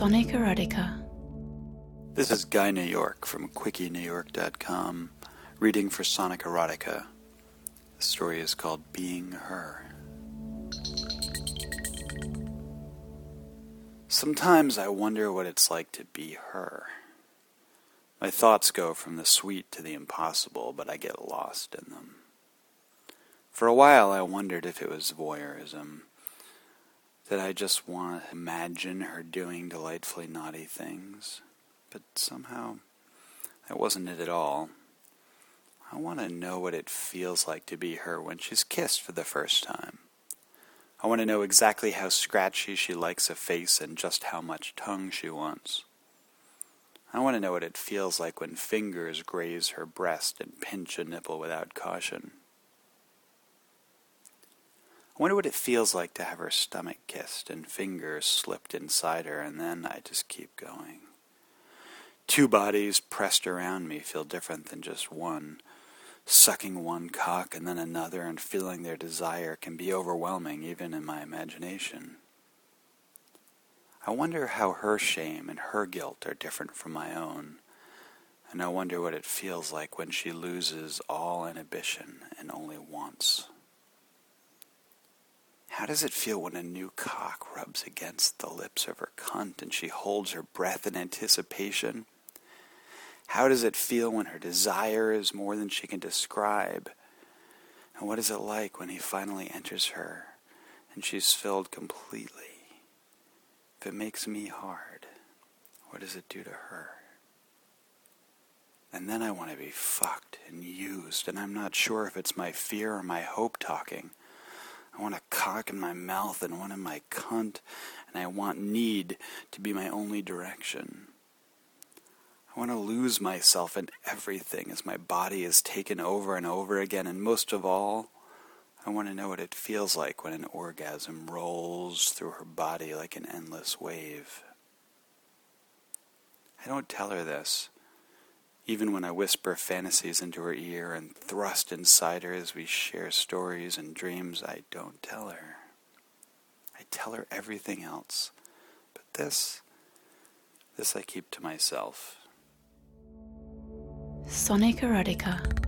Sonic Erotica. This is Guy New York from QuickieNewYork.com, reading for Sonic Erotica. The story is called Being Her. Sometimes I wonder what it's like to be her. My thoughts go from the sweet to the impossible, but I get lost in them. For a while, I wondered if it was voyeurism. That I just want to imagine her doing delightfully naughty things. But somehow, that wasn't it at all. I want to know what it feels like to be her when she's kissed for the first time. I want to know exactly how scratchy she likes a face and just how much tongue she wants. I want to know what it feels like when fingers graze her breast and pinch a nipple without caution. Wonder what it feels like to have her stomach kissed and fingers slipped inside her, and then I just keep going. Two bodies pressed around me feel different than just one. Sucking one cock and then another and feeling their desire can be overwhelming even in my imagination. I wonder how her shame and her guilt are different from my own, and I wonder what it feels like when she loses all inhibition and only wants. How does it feel when a new cock rubs against the lips of her cunt and she holds her breath in anticipation? How does it feel when her desire is more than she can describe? And what is it like when he finally enters her and she's filled completely? If it makes me hard, what does it do to her? And then I want to be fucked and used, and I'm not sure if it's my fear or my hope talking. I want a cock in my mouth and one in my cunt, and I want need to be my only direction. I want to lose myself in everything as my body is taken over and over again, and most of all, I want to know what it feels like when an orgasm rolls through her body like an endless wave. I don't tell her this, even when I whisper fantasies into her ear and thrust inside her as we share stories and dreams, I don't tell her. I tell her everything else, but this, this I keep to myself. Sonic Erotica.